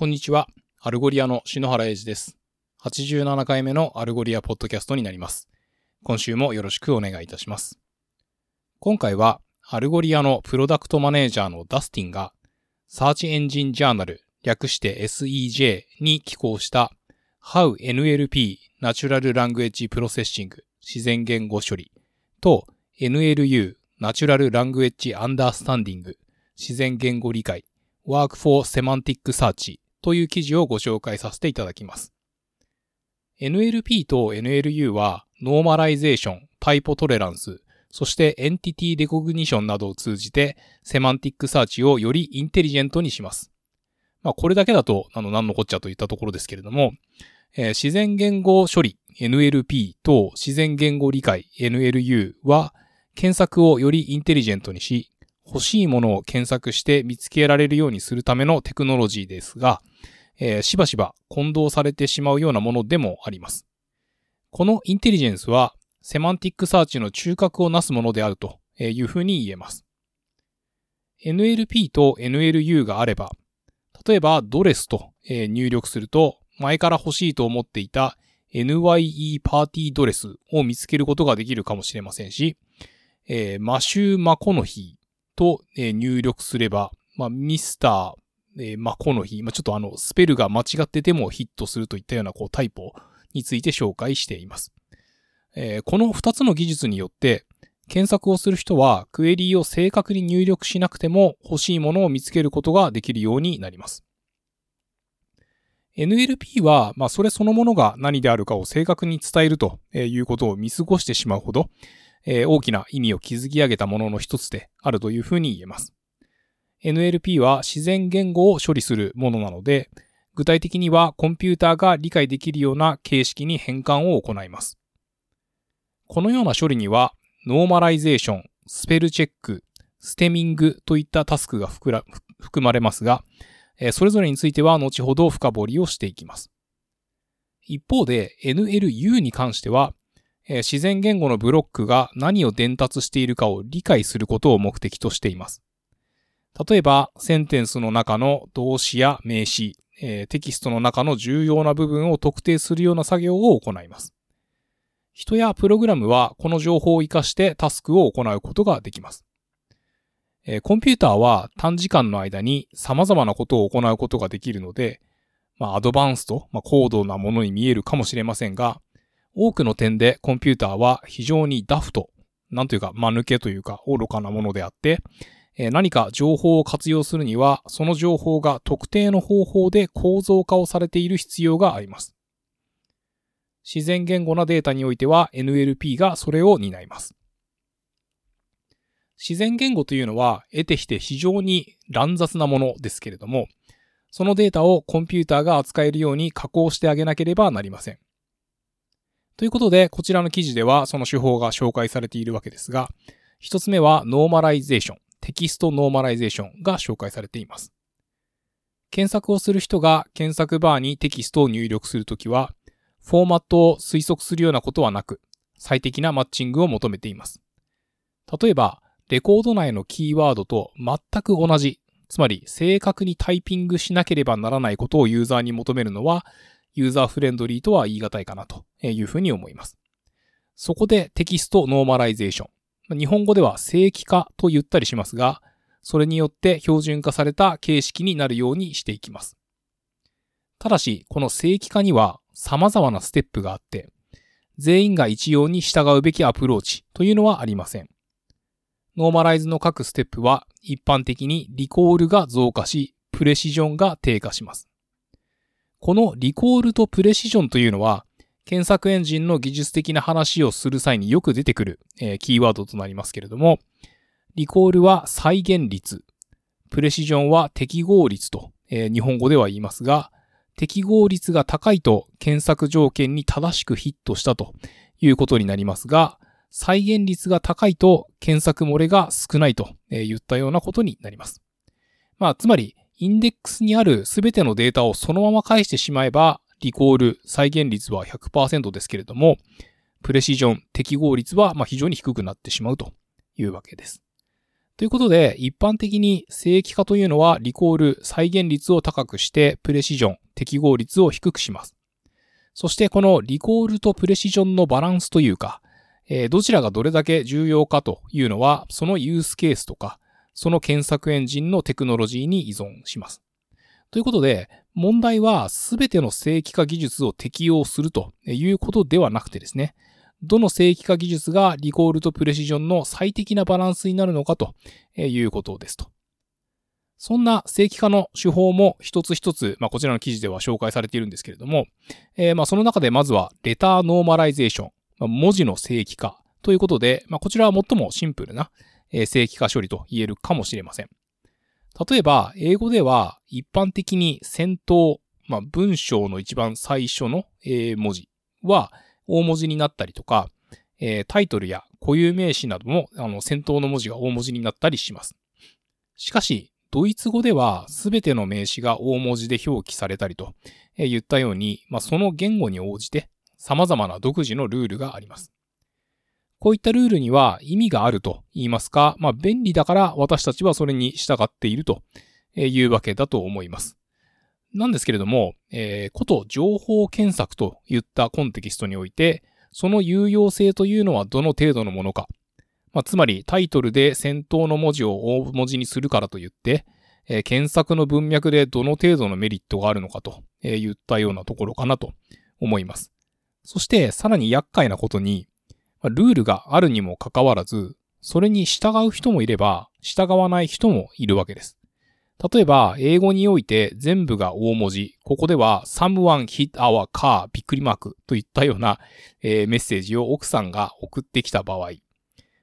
こんにちは。 Algolia の篠原英二です。87回目の Algolia ポッドキャストになります。今週もよろしくお願いいたします。今回は、 Algolia のプロダクトマネージャーのダスティンが、 Search Engine Journal、略して SEJ に寄稿した How NLP Natural Language Processing 自然言語処理と NLU Natural Language Understanding 自然言語理解 Work for Semantic Search という記事をご紹介させていただきます。NLP と NLU は normalization、typo tolerance、そして entity recognition などを通じて semantic search をよりインテリジェントにします。まあこれだけだとあの何のこっちゃといったところですけれども、えー、自然言語処理 NLP と自然言語理解 NLU は検索をよりインテリジェントにし、欲しいものを検索して見つけられるようにするためのテクノロジーですが、えー、しばしば混同されてしまうようなものでもあります。このインテリジェンスは、 semantic search の中核をなすものであるというふうに言えます。NLP と NLU があれば、例えばドレスと入力すると、前から欲しいと思っていた NYE パーティードレスを見つけることができるかもしれませんし、えー、マシュー・マコノヒーと、入力すれば、まあ、ミスター、えー、マコノヒー、まあ、ちょっとあの、スペルが間違っててもヒットするといったようなこうタイプについて紹介しています。え、この二つの技術によって、検索をする人はクエリーを正確に入力しなくても欲しいものを見つけることができるようになります。NLP は、まあ、それそのものが何であるかを正確に伝えるということを見過ごしてしまうほど、えー、大きな意味を築き上げたものの一つであるというふうに言えます。NLP は自然言語を処理するものなので、具体的にはコンピューターが理解できるような形式に変換を行います。このような処理には、 normalization、スペルチェック、 stemming といったタスクが含まれますが、それぞれについては後ほど深掘りをしていきます。一方で NLU に関しては、え自然言語のブロックが何を伝達しているかを理解することを目的としています。例えば、センテンスの中の動詞や名詞、えテキストの中の重要な部分を特定するような作業を行います。人やプログラムはこの情報を活かしてタスクを行うことができます。え、コンピューターは短時間の間に様々なことを行うことができるので、まあ、アドバンスと、まあ、高度なものに見えるかもしれませんが、多くの点でコンピューターは非常にダフト、なんというか、間抜けというか、愚かなものであって、えー、何か情報を活用するには、その情報が特定の方法で構造化をされている必要があります。自然言語なデータにおいては NLP がそれを担います。自然言語というのは得てして非常に乱雑なものですけれども、そのデータをコンピューターが扱えるように加工してあげなければなりません。ということで、こちらの記事ではその手法が紹介されているわけですが、一つ目は normalization、text normalization が紹介されています。検索をする人が検索バーにテキストを入力するときは、フォーマットを推測するようなことはなく、最適なマッチングを求めています。例えば、レコード内のキーワードと全く同じ、つまり正確にタイピングしなければならないことをユーザーに求めるのは、ユーザーフレンドリーとは言い難いかなというふうに思います。そこで text normalization。日本語では正規化と言ったりしますが、それによって標準化された形式になるようにしていきます。ただし、この正規化には様々なステップがあって、全員が一様に従うべきアプローチというのはありません。 normalize の各ステップは一般的に recall が増加し、 precision が低下します。この recall と precision というのは、検索エンジンの技術的な話をする際によく出てくる、えー、キーワードとなりますけれども、 recall は再現率、プレシジョンは適合率と、えー、日本語では言いますが、適合率が高いと検索条件に正しくヒットしたということになりますが、再現率が高いと検索漏れが少ないと言ったようなことになります。まあ、つまり、インデックスにあるすべてのデータをそのまま返してしまえば、リコール、再現率は100%ですけれども、プレシジョン、適合率はま非常に低くなってしまうというわけです。ということで、一般的に正規化というのはリコール、再現率を高くしてプレシジョン、適合率を低くします。そしてこのリコールとプレシジョンのバランスというか、え、どちらがどれだけ重要かというのは、そのユースケースとか、その検索エンジンのテクノロジーに依存します。ということで、問題はすべての正規化技術を適用するということではなくてですね、どの正規化技術がリコールとプレシジョンの最適なバランスになるのかということですと。そんな正規化の手法も一つ一つ、まあ、こちらの記事では紹介されているんですけれども、えー、まあその中でまずはレターノーマライゼーション、まあ、文字の正規化ということで、まあ、こちらは最もシンプルな正規化処理と言えるかもしれません。例えば、英語では一般的に先頭、まあ、文章の一番最初の文字は大文字になったりとか、タイトルや固有名詞などもあの先頭の文字が大文字になったりします。しかし、ドイツ語では全ての名詞が大文字で表記されたりと言ったように、まあ、その言語に応じて様々な独自のルールがあります。こういったルールには意味があると言いますか、まあ便利だから私たちはそれに従っているというわけだと思います。なんですけれども、えー、こと情報検索といったコンテキストにおいて、その有用性というのはどの程度のものか、まあ、つまりタイトルで先頭の文字を大文字にするからといって、えー、検索の文脈でどの程度のメリットがあるのかと言ったようなところかなと思います。そしてさらに厄介なことに、ルールがあるにもかかわらず、それに従う人もいれば、従わない人もいるわけです。例えば、英語において全部が大文字。ここでは someone hit our car びっくりマークといったような、えー、メッセージを奥さんが送ってきた場合、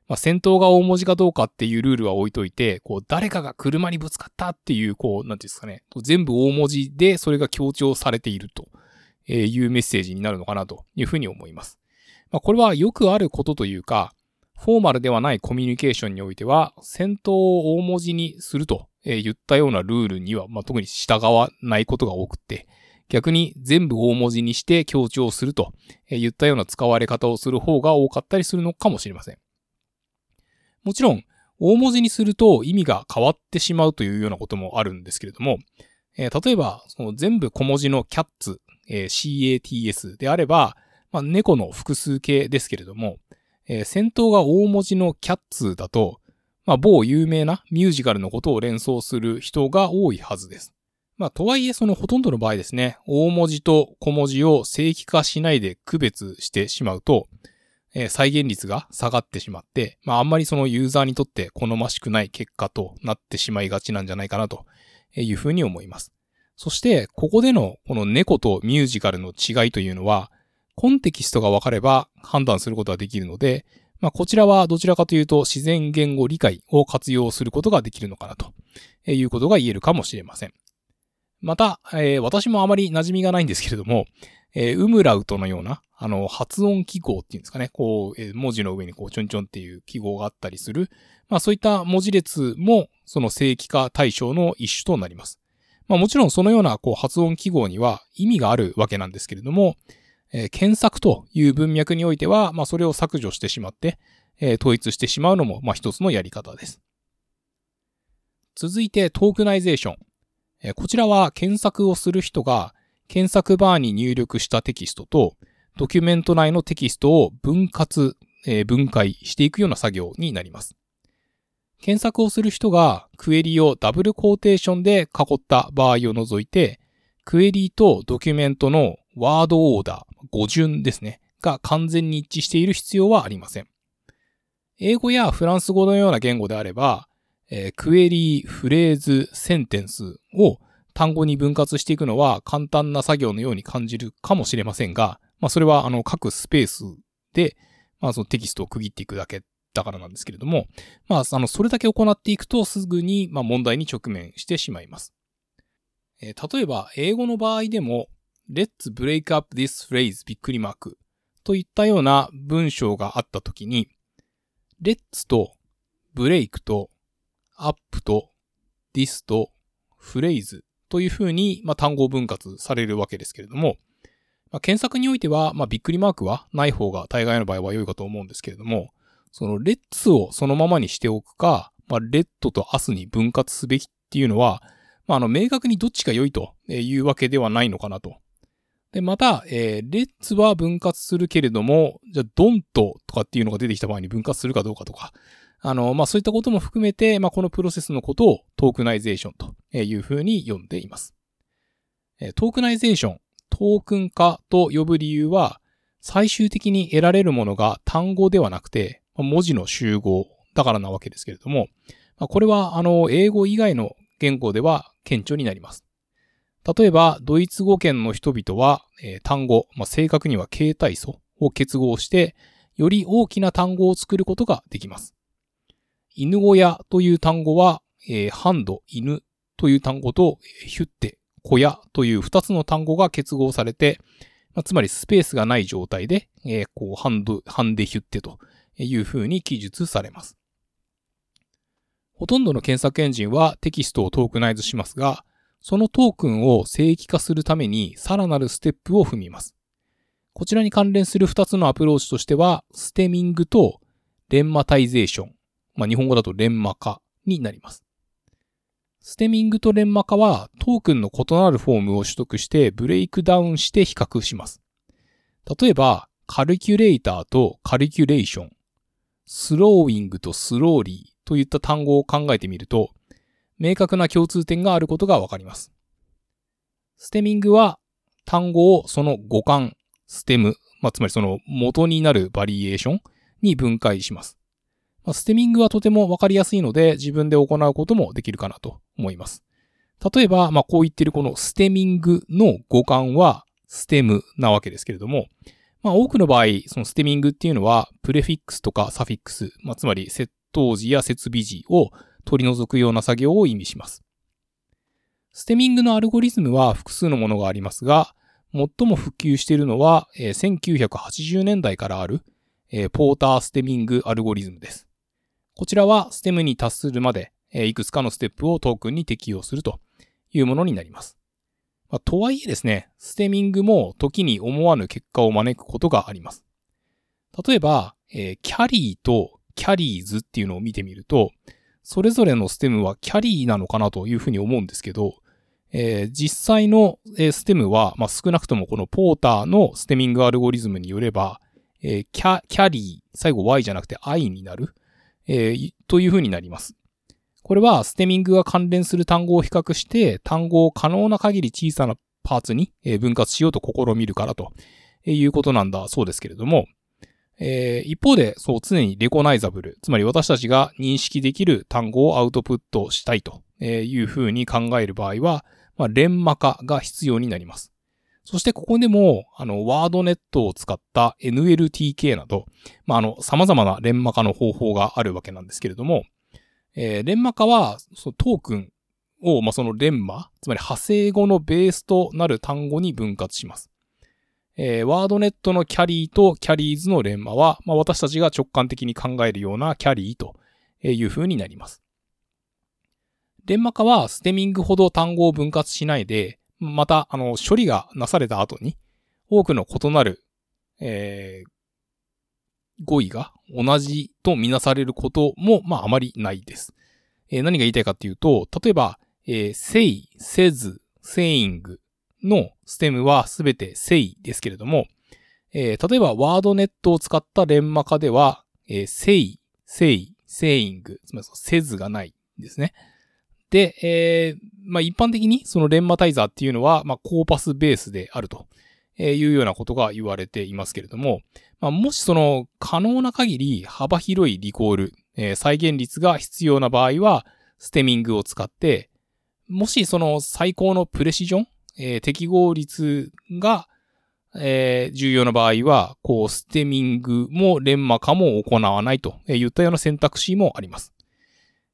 まあ、戦闘が大文字かどうかっていうルールは置いといて、こう、誰かが車にぶつかったっていう、こう、なんていうんですかね、全部大文字でそれが強調されているというメッセージになるのかなというふうに思います。まあ、これはよくあることというか、フォーマルではないコミュニケーションにおいては、戦闘を大文字にすると言ったようなルールには、まあ、特に従わないことが多くて、逆に全部大文字にして強調すると言ったような使われ方をする方が多かったりするのかもしれません。もちろん、大文字にすると意味が変わってしまうというようなこともあるんですけれども、えー、例えば、その全部小文字の cats、えー、cats であれば、まあ、猫の複数形ですけれども、えー、先頭が大文字の cats だと、まあ、某有名なミュージカルのことを連想する人が多いはずです。まあ、とはいえそのほとんどの場合ですね、大文字と小文字を正規化しないで区別してしまうと、え再現率が下がってしまって、まああんまりそのユーザーにとって好ましくない結果となってしまいがちなんじゃないかなというふうに思います。そして、ここでのこの猫とミュージカルの違いというのは、コンテキストが分かれば判断することができるので、まあ、こちらはどちらかというと自然言語理解を活用することができるのかなということが言えるかもしれません。また、えー、私もあまり馴染みがないんですけれども、えー、ウムラウトのような、あの、発音記号っていうんですかね。こう、えー、文字の上にこう、ちょんちょんっていう記号があったりする。まあそういった文字列も、その正規化対象の一種となります。まあもちろんそのようなこう発音記号には意味があるわけなんですけれども、え、検索という文脈においては、まあそれを削除してしまって、え、統一してしまうのも、まあ一つのやり方です。続いて tokenization。え、こちらは検索をする人が検索バーに入力したテキストと、ドキュメント内のテキストを分割、え、分解していくような作業になります。検索をする人がクエリをダブルコーテーションで囲った場合を除いて、クエリとドキュメントのワードオーダー、語順ですね、が完全に一致している必要はありません。英語やフランス語のような言語であれば、えー、クエリー、フレーズ、センテンスを単語に分割していくのは簡単な作業のように感じるかもしれませんが、まあそれはあの各スペースで、まあそのテキストを区切っていくだけだからなんですけれども、まああのそれだけ行っていくとすぐにま問題に直面してしまいます。えー、例えば英語の場合でも、Let's break up this phrase びっくりマークといったような文章があったときに、Let's と break と up と this とフレーズというふうに、まあ、単語分割されるわけですけれども、まあ、検索においては、まあ、びっくりマークはない方が大概の場合は良いかと思うんですけれども、そのレッツをそのままにしておくか、まあ、レッドとアスに分割すべきっていうのは、まあ、あの、明確にどっちが良いというわけではないのかなと。で、また、えー、 let's は分割するけれども、じゃあ、 don't とかっていうのが出てきた場合に分割するかどうかとか、あの、まあ、そういったことも含めて、まあ、このプロセスのことを tokenization というふうに呼んでいます。え tokenization、トークン化と呼ぶ理由は、最終的に得られるものが単語ではなくて、文字の集合だからなわけですけれども、まあこれは、あの、英語以外の言語では顕著になります。例えば、ドイツ語圏の人々は、えー、単語、まあ、正確には形態素を結合して、より大きな単語を作ることができます。犬小屋という単語は、えー、ハンド、犬という単語と、ヒュッテ、小屋という二つの単語が結合されて、まあ、つまりスペースがない状態で、えー、こう、ハンド、ハンデヒュッテという風に記述されます。ほとんどの検索エンジンはテキストを tokenize しますが、そのトークンを正規化するためにさらなるステップを踏みます。こちらに関連する二つのアプローチとしては、 stemming と lemmatization。まあ、日本語だと lemma 化になります。 stemming と lemma 化はトークンの異なるフォームを取得して break down して比較します。例えば、 calculator と calculation、スローイングとスローリーといった単語を考えてみると、明確な共通点があることがわかります。ステミングは単語をその語感、ステム、まあ、つまりその元になるバリエーションに分解します。まあ、ステミングはとてもわかりやすいので自分で行うこともできるかなと思います。例えば、まあ、こう言ってるこのステミングの語感はステムなわけですけれども、まあ、多くの場合、そのステミングっていうのは、プレフィックスとかサフィックス、まあ、つまり、窃盗時や設備時を取り除くような作業を意味します。ステミングのアルゴリズムは複数のものがありますが、最も普及しているのは、え、1980年代からある、え、ポーターステミングアルゴリズムです。こちらはステムに達するまで、えいくつかのステップをトークンに適用するというものになります。まあ、とはいえですね、ステミングも時に思わぬ結果を招くことがあります。例えば、えー、キャリーとキャリーズっていうのを見てみると、それぞれのステムはキャリーなのかなというふうに思うんですけど、えー、実際の、ステムは、まあ、少なくともこのポーターのステミングアルゴリズムによれば、えー、キャ、キャリー、最後 Y じゃなくて I になる。えー、というふうになります。これはステミングが関連する単語を比較して、単語を可能な限り小さなパーツに分割しようと試みるからということなんだそうですけれども、えー、一方で、そう、常にレコナイザブル、つまり私たちが認識できる単語をアウトプットしたいというふうに考える場合は、まあ、連マ化が必要になります。そしてここでも、あの、ワードネットを使った NLTK など、まあ、あの、様々な連マ化の方法があるわけなんですけれども、えー、連マ化は、そのトークンを、まあ、その連マ、つまり派生語のベースとなる単語に分割します。えー、ワードネットのキャリーとキャリーズの連マは、まあ、私たちが直感的に考えるようなキャリーという風になります。連マ化はステミングほど単語を分割しないで、また、あの、処理がなされた後に、多くの異なる、えー、語彙が同じとみなされることも、まあ、あまりないです。えー、何が言いたいかっていうと、例えば、えー、say, says, saying のステムはすべて say ですけれども、えー、例えばワードネットを使った連マ化では、えー、say, say, saying、つまり says がないんですね。で、えー、まあ、一般的にそのレンマタイザーっていうのは、まあ、コーパスベースであるというようなことが言われていますけれども、まあ、もしその可能な限り幅広いリコール、えー、再現率が必要な場合は、ステミングを使って、もしその最高のプレシジョン、えー、適合率が、えー、重要な場合は、こう、ステミングもレンマ化も行わないといったような選択肢もあります。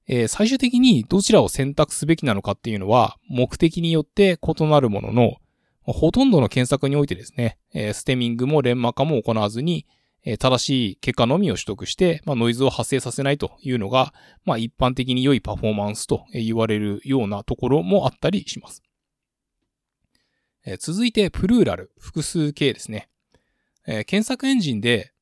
えー、最終的にどちらを選択すべきなのかっていうのは、目的によって異なるものの、ほとんどの検索においてですね、えー、ステミングも連マ化も行わずに、えー、正しい結果のみを取得して、まあ、ノイズを発生させないというのが、まあ、一般的に良いパフォーマンスと言われるようなところもあったりします。え、続いて、プルーラル、複数形ですね。え、検索エンジンで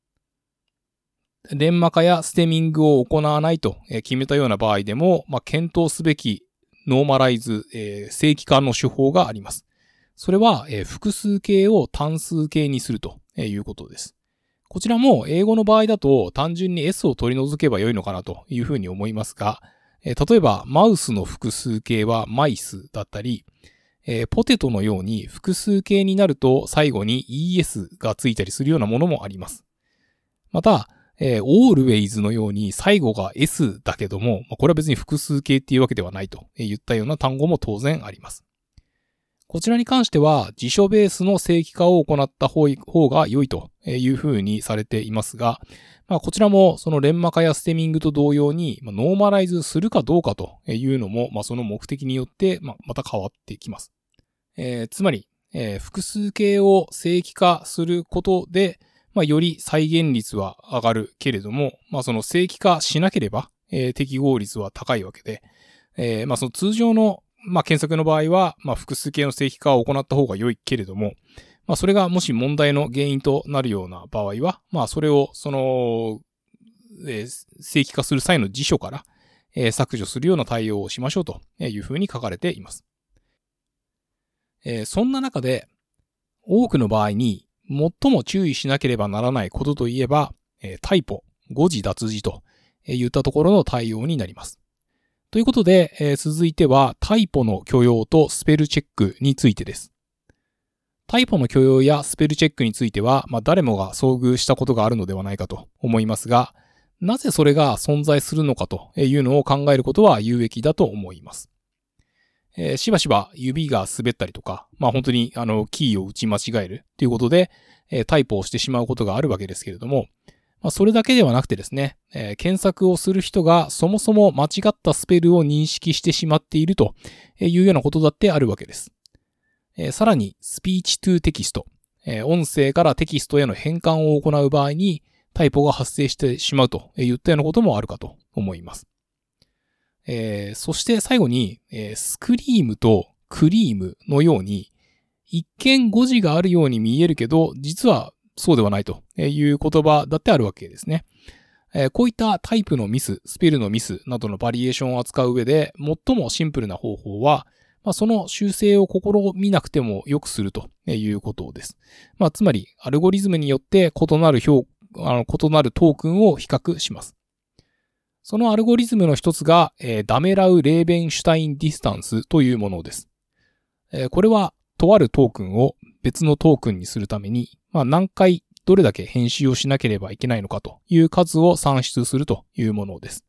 連マ化やステミングを行わないと決めたような場合でも、まあ、検討すべきノーマライズ、えー、正規化の手法があります。それは、えー、複数形を単数形にするということです。こちらも英語の場合だと単純に S を取り除けばよいのかなというふうに思いますが、え、例えばマウスの複数形はマイスだったり、えー、ポテトのように複数形になると最後に ES がついたりするようなものもあります。また、えー、always のように最後が S だけども、これは別に複数形っていうわけではないといったような単語も当然あります。こちらに関しては辞書ベースの正規化を行った方が良いというふうにされていますが、まあ、こちらもその連マ化やステミングと同様に、まあ、ノーマライズするかどうかというのも、まあ、その目的によって、まあ、また変わってきます。えー、つまり、えー、複数形を正規化することで、まあ、より再現率は上がるけれども、まあ、その正規化しなければ、えー、適合率は高いわけで、えー、まあ、その通常の、まあ、検索の場合は、まあ、複数形の正規化を行った方が良いけれども、まあ、それがもし問題の原因となるような場合は、まあ、それを、その、えー、正規化する際の辞書から、えー、削除するような対応をしましょうというふうに書かれています。えー、そんな中で、多くの場合に、最も注意しなければならないことといえば、えー、タイポ、誤字脱字と言ったところの対応になります。ということで、えー、続いてはタイポの許容とスペルチェックについてです。タイポの許容やスペルチェックについては、まあ、誰もが遭遇したことがあるのではないかと思いますが、なぜそれが存在するのかというのを考えることは有益だと思います。えー、しばしば指が滑ったりとか、まあ本当にあのキーを打ち間違えるということで、えー、タイプをしてしまうことがあるわけですけれども、まあそれだけではなくてですね、えー、検索をする人がそもそも間違ったスペルを認識してしまっているというようなことだってあるわけです。えー、さらに、スピーチトゥーテキスト、えー、音声からテキストへの変換を行う場合にタイプが発生してしまうといったようなこともあるかと思います。えー、そして最後に、えー、スクリームとクリームのように、一見語字があるように見えるけど、実はそうではないという言葉だってあるわけですね。こういったタイプのミス、スペルのミスなどのバリエーションを扱う上で、最もシンプルな方法は、まあ、その修正を試みなくても良くするということです。まあ、つまり、アルゴリズムによって異なる表、あの、異なるトークンを比較します。そのアルゴリズムの一つが、えー、 Damerau-Levenshtein distance というものです。えー、これは、とあるトークンを別のトークンにするために、まあ、何回どれだけ編集をしなければいけないのかという数を算出するというものです。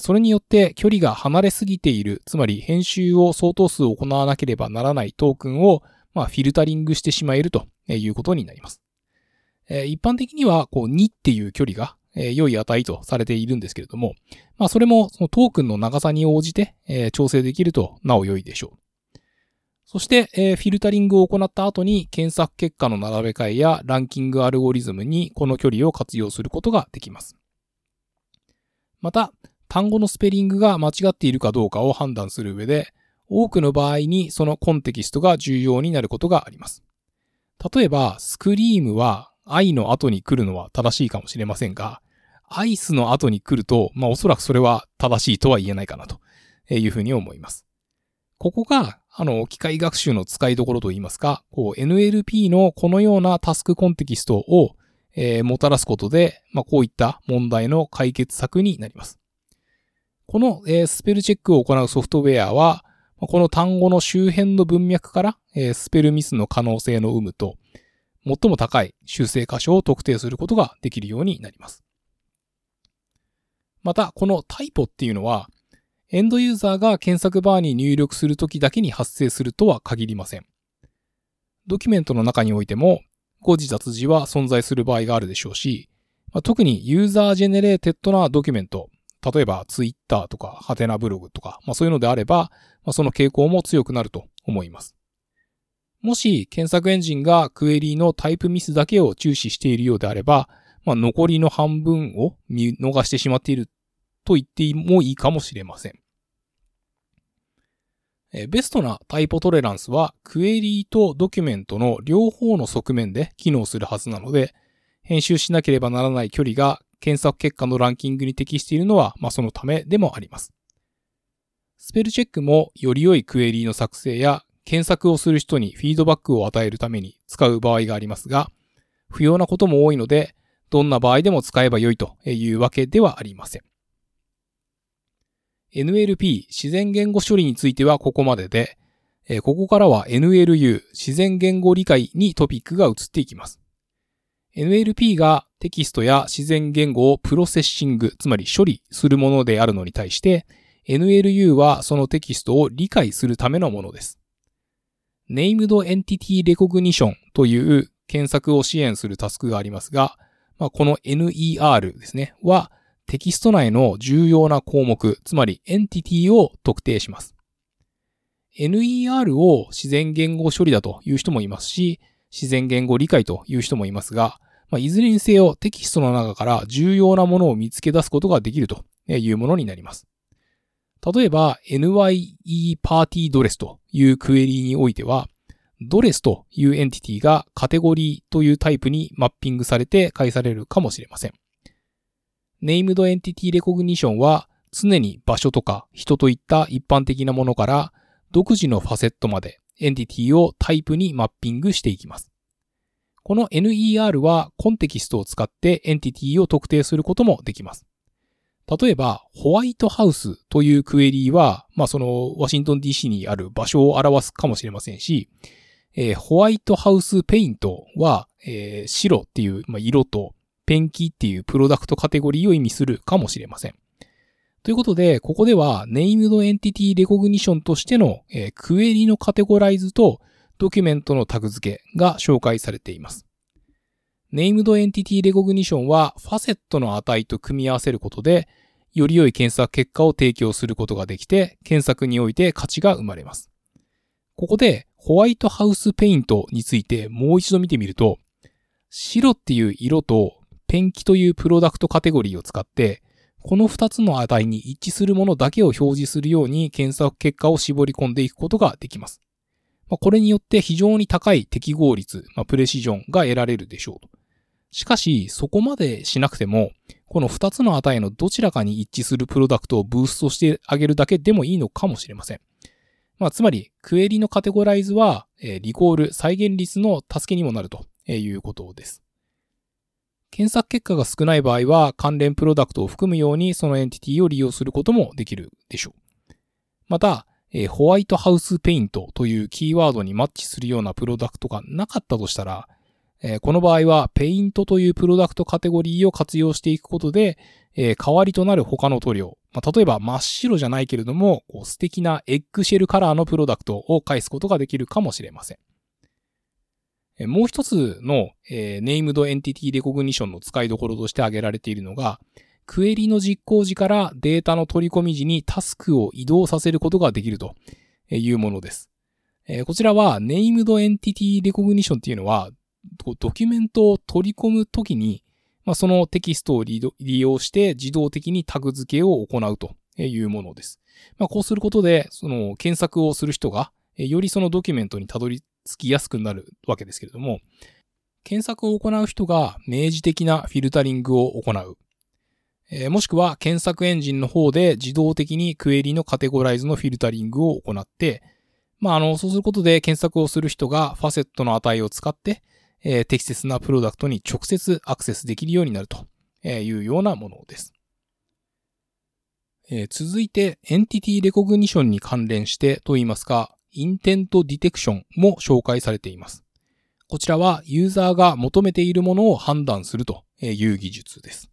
それによって距離が離れすぎている、つまり編集を相当数行わなければならないトークンを、まあ、フィルタリングしてしまえるということになります。一般的には、こう、2っていう距離が、良い値とされているんですけれども、まあそれもそのトークンの長さに応じて、調整できるとなお良いでしょう。そして、えー、フィルタリングを行った後に検索結果の並べ替えやランキングアルゴリズムにこの距離を活用することができます。また、単語のスペリングが間違っているかどうかを判断する上で、多くの場合にそのコンテキストが重要になることがあります。例えば、スクリームは愛の後に来るのは正しいかもしれませんが、アイスの後に来ると、まあおそらくそれは正しいとは言えないかなというふうに思います。ここが、あの、機械学習の使いどころといいますか、こう NLP のこのようなタスクコンテキストを、えー、もたらすことで、まあこういった問題の解決策になります。この、えー、スペルチェックを行うソフトウェアは、この単語の周辺の文脈から、えー、スペルミスの可能性の有無と、最も高い修正箇所を特定することができるようになります。また、このタイポっていうのは、エンドユーザーが検索バーに入力するときだけに発生するとは限りません。ドキュメントの中においても、誤字脱字は存在する場合があるでしょうし、特にユーザージェネレーテッドなドキュメント、例えばツイッターとかハテナブログとか、まあ、そういうのであれば、まあ、その傾向も強くなると思います。もし検索エンジンがクエリのタイプミスだけを注視しているようであれば、まあ、残りの半分を見逃してしまっていると言ってもいいかもしれません。ベストなタイポトレランスはクエリーとドキュメントの両方の側面で機能するはずなので、編集しなければならない距離が検索結果のランキングに適しているのは、まあ、そのためでもあります。スペルチェックもより良いクエリーの作成や検索をする人にフィードバックを与えるために使う場合がありますが、不要なことも多いので、どんな場合でも使えば良いというわけではありません。NLP 自然言語処理についてはここまでで、ここからは NLU 自然言語理解にトピックが移っていきます。NLP がテキストや自然言語をプロセッシング、つまり処理するものであるのに対して、NLU はそのテキストを理解するためのものです。Named Entity Recognition という検索を支援するタスクがありますが、まあ、この NER ですね、はテキスト内の重要な項目、つまりエンティティを特定します。NER を自然言語処理だという人もいますし、自然言語理解という人もいますが、まあ、いずれにせよテキストの中から重要なものを見つけ出すことができるというものになります。例えば NYE パーティードレスというクエリにおいては、ドレスというエンティティがカテゴリーというタイプにマッピングされて返されるかもしれません。ネイムドエンティティレコグニションは常に場所とか人といった一般的なものから独自のファセットまでエンティティをタイプにマッピングしていきます。この NER はコンテキストを使ってエンティティを特定することもできます。例えば、ホワイトハウスというクエリーは、まあそのワシントン DC にある場所を表すかもしれませんし、えー、 white house paint は、えー、白っていう、まあ、色とペンキっていう product category を意味するかもしれません。ということで、ここでは、ネイムドエンティティレコグニションとしての、えー、クエリのカテゴライズとドキュメントのタグ付けが紹介されています。ネイムドエンティティレコグニションは、ファセットの値と組み合わせることで、より良い検索結果を提供することができて、検索において価値が生まれます。ここで、ホワイトハウスペイントについてもう一度見てみると、白っていう色とペンキというプロダクトカテゴリーを使って、この2つの値に一致するものだけを表示するように検索結果を絞り込んでいくことができます。まあ、これによって非常に高い適合率、まあ、プレシジョンが得られるでしょうと。しかし、そこまでしなくても、この2つの値のどちらかに一致するプロダクトをブーストしてあげるだけでもいいのかもしれません。まあ、つまり、クエリのカテゴライズは、え、リコール、再現率の助けにもなるということです。検索結果が少ない場合は、関連プロダクトを含むようにそのエンティティを利用することもできるでしょう。また、えー、 white house paint というキーワードにマッチするようなプロダクトがなかったとしたら、えー、この場合は paint という product category を活用していくことで、えー、代わりとなる他の塗料、まあ、例えば真っ白じゃないけれども、こう素敵な eggshell color のプロダクトを返すことができるかもしれません。もう一つの、えー、ネームドエンティティレコグニションの使いどころとして挙げられているのが、クエリの実行時からデータの取り込み時にタスクを移動させることができるというものです。えー、こちらはネームドエンティティレコグニションっていうのは、ドキュメントを取り込むときに、まあ、そのテキストを利用して自動的にタグ付けを行うというものです。まあ、こうすることで、その検索をする人が、よりそのドキュメントにたどり着きやすくなるわけですけれども、検索を行う人が明示的なフィルタリングを行う。えー、もしくは検索エンジンの方で自動的にクエリのカテゴライズのフィルタリングを行って、まあ、あの、そうすることで検索をする人がファセットの値を使って、えー、適切なプロダクトに直接アクセスできるようになるというようなものです。えー、続いて、エンティティレコグニションに関連してといいますか、インテントディテクションも紹介されています。こちらはユーザーが求めているものを判断するという技術です。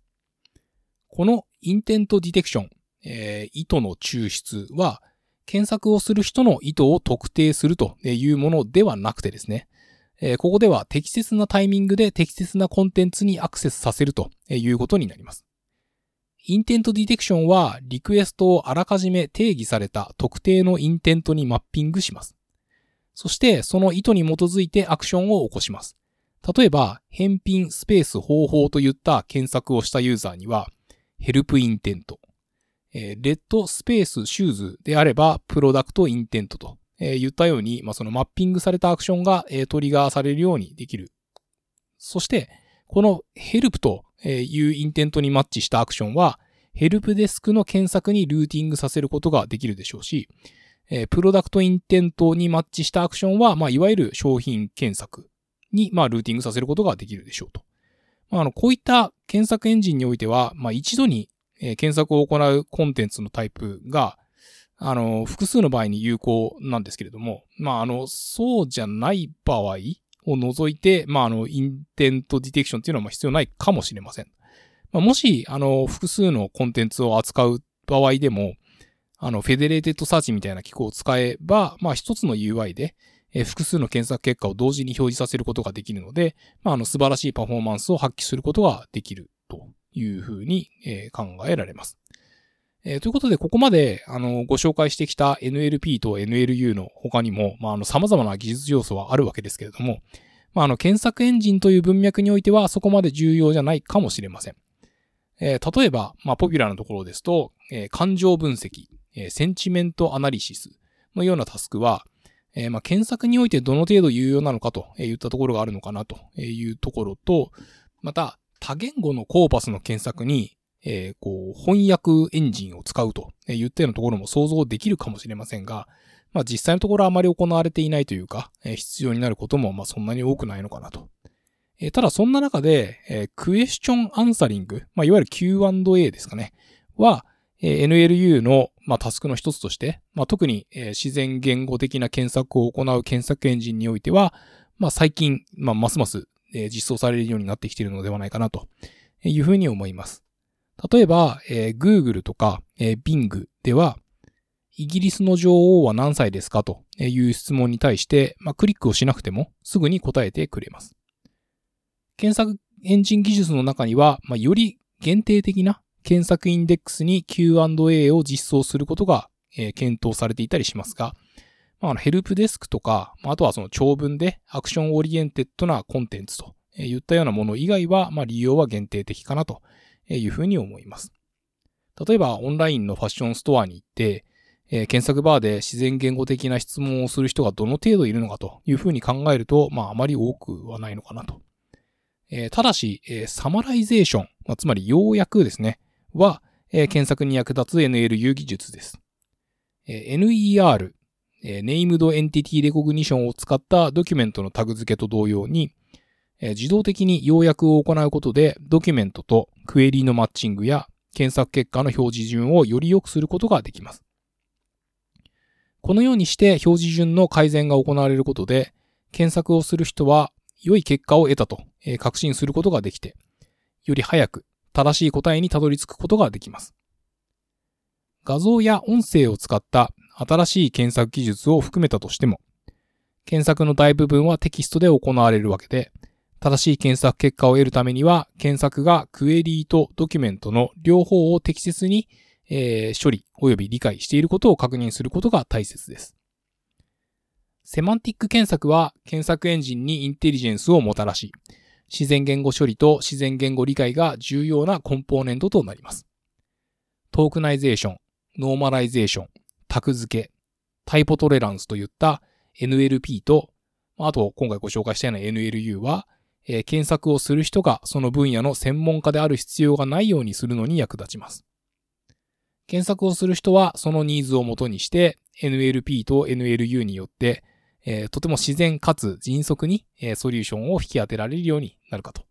このインテントディテクション、えー、意図の抽出は、検索をする人の意図を特定するというものではなくてですね、え、ここでは適切なタイミングで適切なコンテンツにアクセスさせるということになります。インテントディテクションは、リクエストをあらかじめ定義された特定のインテントにマッピングします。そして、その意図に基づいてアクションを起こします。例えば、返品スペース方法といった検索をしたユーザーには、 help intent、red space shoes であれば、 product intent と、言ったように、まあ、そのマッピングされたアクションが、トリガーされるようにできる。そして、この help とえいうインテントにマッチしたアクションは、ヘルプデスクの検索にルーティングさせることができるでしょうし、え product intent にマッチしたアクションは、まあ、いわゆる商品検索に、まあ、ルーティングさせることができるでしょうと。まあ、あの、こういった検索エンジンにおいては、まあ、一度に検索を行うコンテンツのタイプが、あの、複数の場合に有効なんですけれども、まあ、あの、そうじゃない場合を除いて、まあ、あの、 intent detection っていうのは必要ないかもしれません。まあ、もし、あの、複数のコンテンツを扱う場合でも、あの、 federated search みたいな機構を使えば、まあ、一つの UI で、え複数の検索結果を同時に表示させることができるので、まあ、あの、素晴らしいパフォーマンスを発揮することができるというふうに、え考えられます。えー、ということで、ここまで、あの、ご紹介してきた NLP と NLU の他にも、まあ、あの、様々な技術要素はあるわけですけれども、まあ、あの、検索エンジンという文脈においては、そこまで重要じゃないかもしれません。えー、例えば、まあ、ポピュラーなところですと、えー、感情分析、えー、センチメントアナリシスのようなタスクは、えー、まあ、検索においてどの程度有用なのかといったところがあるのかなというところと、また、多言語のコーパスの検索に、えー、こう、翻訳エンジンを使うといったようなところも想像できるかもしれませんが、まあ実際のところあまり行われていないというか、えー、必要になることもまあそんなに多くないのかなと。えー、ただそんな中で、えー、クエスチョンアンサリング、まあいわゆる Q&A ですかね、は、え、NLU の、まあ、タスクの一つとして、まあ、特に、え、自然言語的な検索を行う検索エンジンにおいては、まあ、最近、まあ、ますます、え、実装されるようになってきているのではないかなというふうに思います。例えば、えー、Google とか、えー、Bing では、イギリスの女王は何歳ですかという質問に対して、まあ、クリックをしなくてもすぐに答えてくれます。検索エンジン技術の中には、まあ、より限定的な検索インデックスに Q&A を実装することが、えー、検討されていたりしますが、まあ、ヘルプデスクとか、あとはその長文で action-oriented なコンテンツといったようなもの以外は、まあ、利用は限定的かなというふうに思います。例えば、オンラインのファッションストアに行って、えー、検索バーで自然言語的な質問をする人がどの程度いるのかというふうに考えると、まあ、あまり多くはないのかなと。えー、ただし、えー、 summarization、まあ、つまり要約ですね、は、え、検索に役立つ NLU 技術です。え、NER、えー、Named Entity Recognition を使ったドキュメントのタグ付けと同様に、え自動的に要約を行うことで、ドキュメントとクエリーのマッチングや検索結果の表示順をより良くすることができます。このようにして表示順の改善が行われることで、検索をする人は良い結果を得たと確信することができて、より早く正しい答えにたどり着くことができます。画像や音声を使った新しい検索技術を含めたとしても、検索の大部分はテキストで行われるわけで、正しい検索結果を得るためには、検索がクエリーとドキュメントの両方を適切に、えー、処理及び理解していることを確認することが大切です。semantic 検索は検索エンジンにインテリジェンスをもたらし、自然言語処理と自然言語理解が重要なコンポーネントとなります。 tokenization、 normalization、タグ付け、 typo tolerance といった NLP と、あと今回ご紹介したような NLU は、えー、検索をする人がその分野の専門家である必要がないようにするのに役立ちます。検索をする人はそのニーズをもとにして NLP と NLU によって、えー、とても自然かつ迅速に、えー、ソリューションを引き当てられるようになるかと、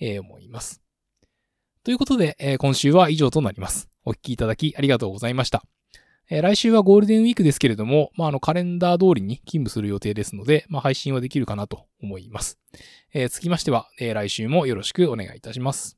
えー、思います。ということで、え今週は以上となります。お聞きいただきありがとうございました。え来週はゴールデンウィークですけれども、まあ、あの、カレンダー通りに勤務する予定ですので、まあ、配信はできるかなと思います。えー、つきましては、えー、来週もよろしくお願いいたします。